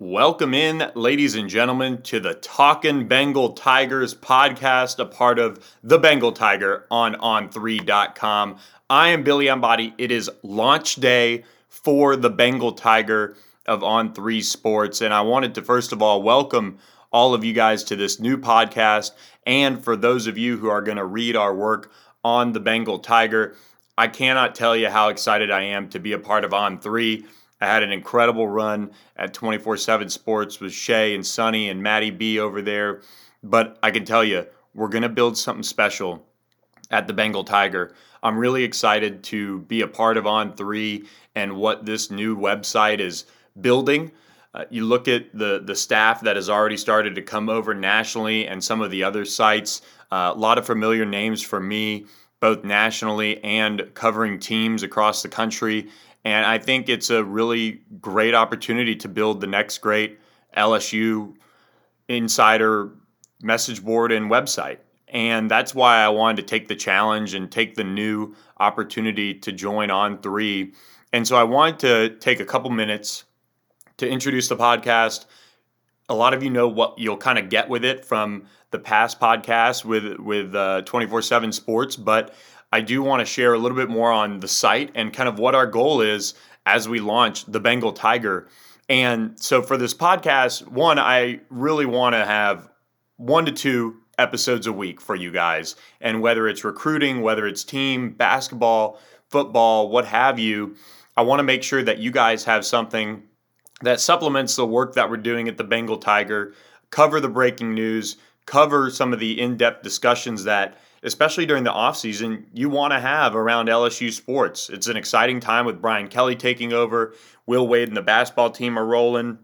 Welcome in, ladies and gentlemen, to the Talkin' Bengal Tigers podcast, a part of the Bengal Tiger on on3.com. I am Billy Embody. It is launch day for the Bengal Tiger of On3 Sports, and I wanted to first of all welcome all of you guys to this new podcast. And for those of you who are going to read our work on the Bengal Tiger, I cannot tell you how excited I am to be a part of On3. I had an incredible run at 24 7 Sports with Shay and Sonny and Maddie B over there. But I can tell you, we're going to build something special at the Bengal Tiger. I'm really excited to be a part of On3 and what this new website is building. Uh, you look at the the staff that has already started to come over nationally and some of the other sites. Uh, a lot of familiar names for me, both nationally and covering teams across the country. And I think it's a really great opportunity to build the next great LSU insider message board and website. And that's why I wanted to take the challenge and take the new opportunity to join on three. And so I wanted to take a couple minutes to introduce the podcast. A lot of you know what you'll kind of get with it from the past podcast with with uh, 24/7 Sports, but I do want to share a little bit more on the site and kind of what our goal is as we launch the Bengal Tiger. And so for this podcast, one, I really want to have one to two episodes a week for you guys. And whether it's recruiting, whether it's team, basketball, football, what have you, I want to make sure that you guys have something that supplements the work that we're doing at the Bengal Tiger, cover the breaking news, cover some of the in depth discussions that especially during the offseason, you want to have around LSU sports. It's an exciting time with Brian Kelly taking over. Will Wade and the basketball team are rolling.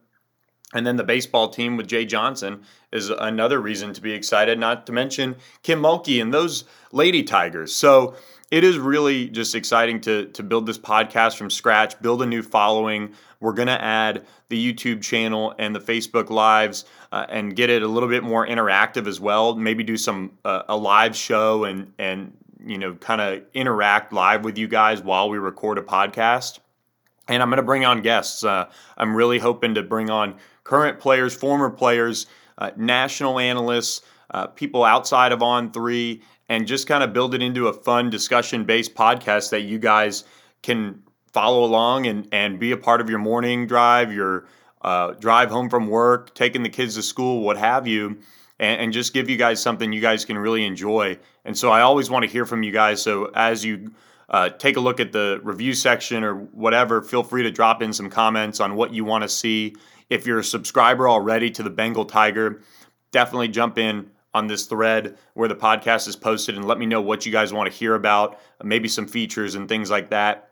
And then the baseball team with Jay Johnson is another reason to be excited, not to mention Kim Mulkey and those Lady Tigers. So it is really just exciting to, to build this podcast from scratch, build a new following. We're going to add the YouTube channel and the Facebook Lives uh, and get it a little bit more interactive as well. Maybe do some uh, a live show and and you know kind of interact live with you guys while we record a podcast. And I'm going to bring on guests. Uh, I'm really hoping to bring on current players, former players, uh, national analysts, uh, people outside of On Three, and just kind of build it into a fun discussion based podcast that you guys can follow along and, and be a part of your morning drive, your uh, drive home from work, taking the kids to school, what have you, and, and, just give you guys something you guys can really enjoy. And so I always want to hear from you guys. So as you uh, take a look at the review section or whatever, feel free to drop in some comments on what you want to see. If you're a subscriber already to the Bengal Tiger, definitely jump in on this thread where the podcast is posted and let me know what you guys want to hear about, maybe some features and things like that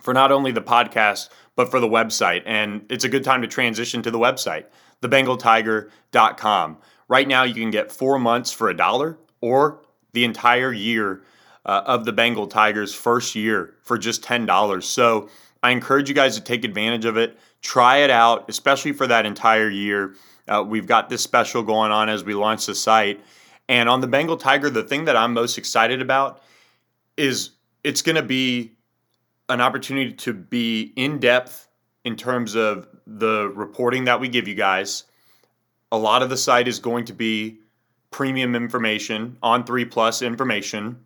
for not only the podcast, but for the website. And it's a good time to transition to the website, thebengaltiger.com. Right now, you can get four months for a dollar or the entire year uh, of the Bengal Tigers' first year for just $10. So I encourage you guys to take advantage of it. Try it out, especially for that entire year. Uh, we've got this special going on as we launch the site. And on the Bengal Tiger, the thing that I'm most excited about is it's going to be an opportunity to be in depth in terms of the reporting that we give you guys. A lot of the site is going to be premium information, on 3 plus information.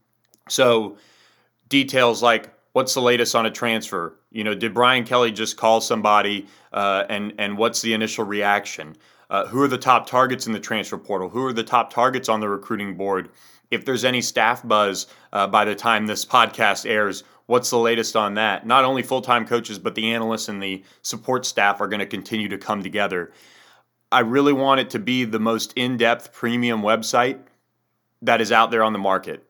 So, details like what's the latest on a transfer? You know, did Brian Kelly just call somebody uh, and, and what's the initial reaction? Uh, who are the top targets in the transfer portal? Who are the top targets on the recruiting board? If there's any staff buzz uh, by the time this podcast airs, what's the latest on that? Not only full time coaches, but the analysts and the support staff are going to continue to come together. I really want it to be the most in depth premium website that is out there on the market.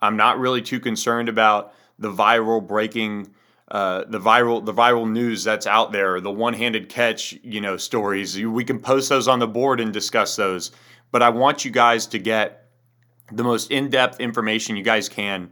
I'm not really too concerned about the viral breaking. Uh, the viral the viral news that's out there, the one-handed catch, you know, stories. We can post those on the board and discuss those. But I want you guys to get the most in-depth information you guys can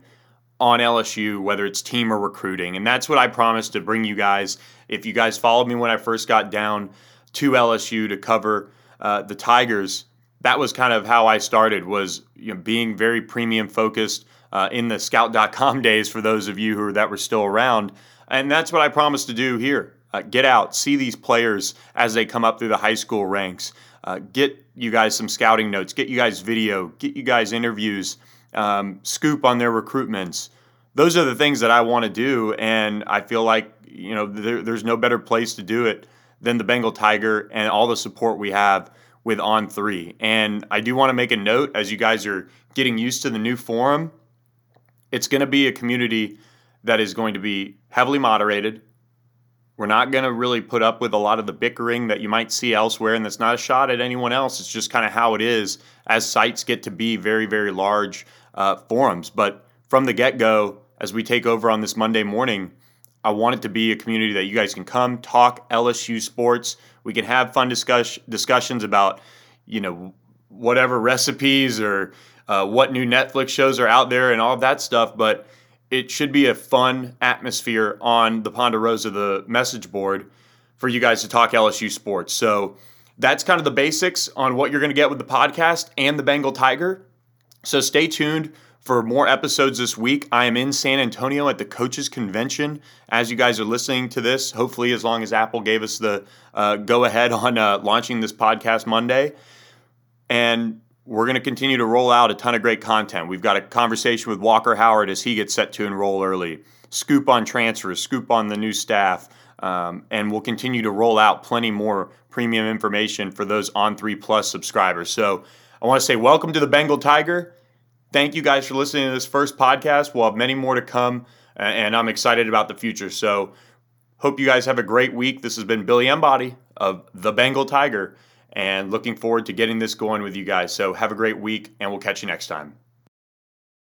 on LSU, whether it's team or recruiting. And that's what I promised to bring you guys. If you guys followed me when I first got down to LSU to cover uh, the Tigers, that was kind of how I started. Was you know, being very premium focused uh, in the Scout.com days for those of you who that were still around, and that's what I promised to do here. Uh, get out, see these players as they come up through the high school ranks. Uh, get you guys some scouting notes, get you guys video, get you guys interviews, um, scoop on their recruitments. Those are the things that I want to do, and I feel like you know there, there's no better place to do it than the Bengal Tiger and all the support we have with On Three. And I do want to make a note as you guys are getting used to the new forum. It's going to be a community that is going to be heavily moderated. We're not going to really put up with a lot of the bickering that you might see elsewhere, and that's not a shot at anyone else. It's just kind of how it is as sites get to be very, very large uh, forums. But from the get go, as we take over on this Monday morning, I want it to be a community that you guys can come talk LSU sports. We can have fun discuss- discussions about, you know, whatever recipes or uh, what new Netflix shows are out there and all of that stuff. But it should be a fun atmosphere on the Ponderosa, the message board, for you guys to talk LSU sports. So that's kind of the basics on what you're going to get with the podcast and the Bengal Tiger. So stay tuned for more episodes this week. I am in San Antonio at the Coaches Convention as you guys are listening to this. Hopefully, as long as Apple gave us the uh, go ahead on uh, launching this podcast Monday. And we're going to continue to roll out a ton of great content. We've got a conversation with Walker Howard as he gets set to enroll early, scoop on transfers, scoop on the new staff, um, and we'll continue to roll out plenty more premium information for those on 3 Plus subscribers. So I want to say welcome to the Bengal Tiger. Thank you guys for listening to this first podcast. We'll have many more to come, and I'm excited about the future. So hope you guys have a great week. This has been Billy Embody of the Bengal Tiger and looking forward to getting this going with you guys. So have a great week, and we'll catch you next time.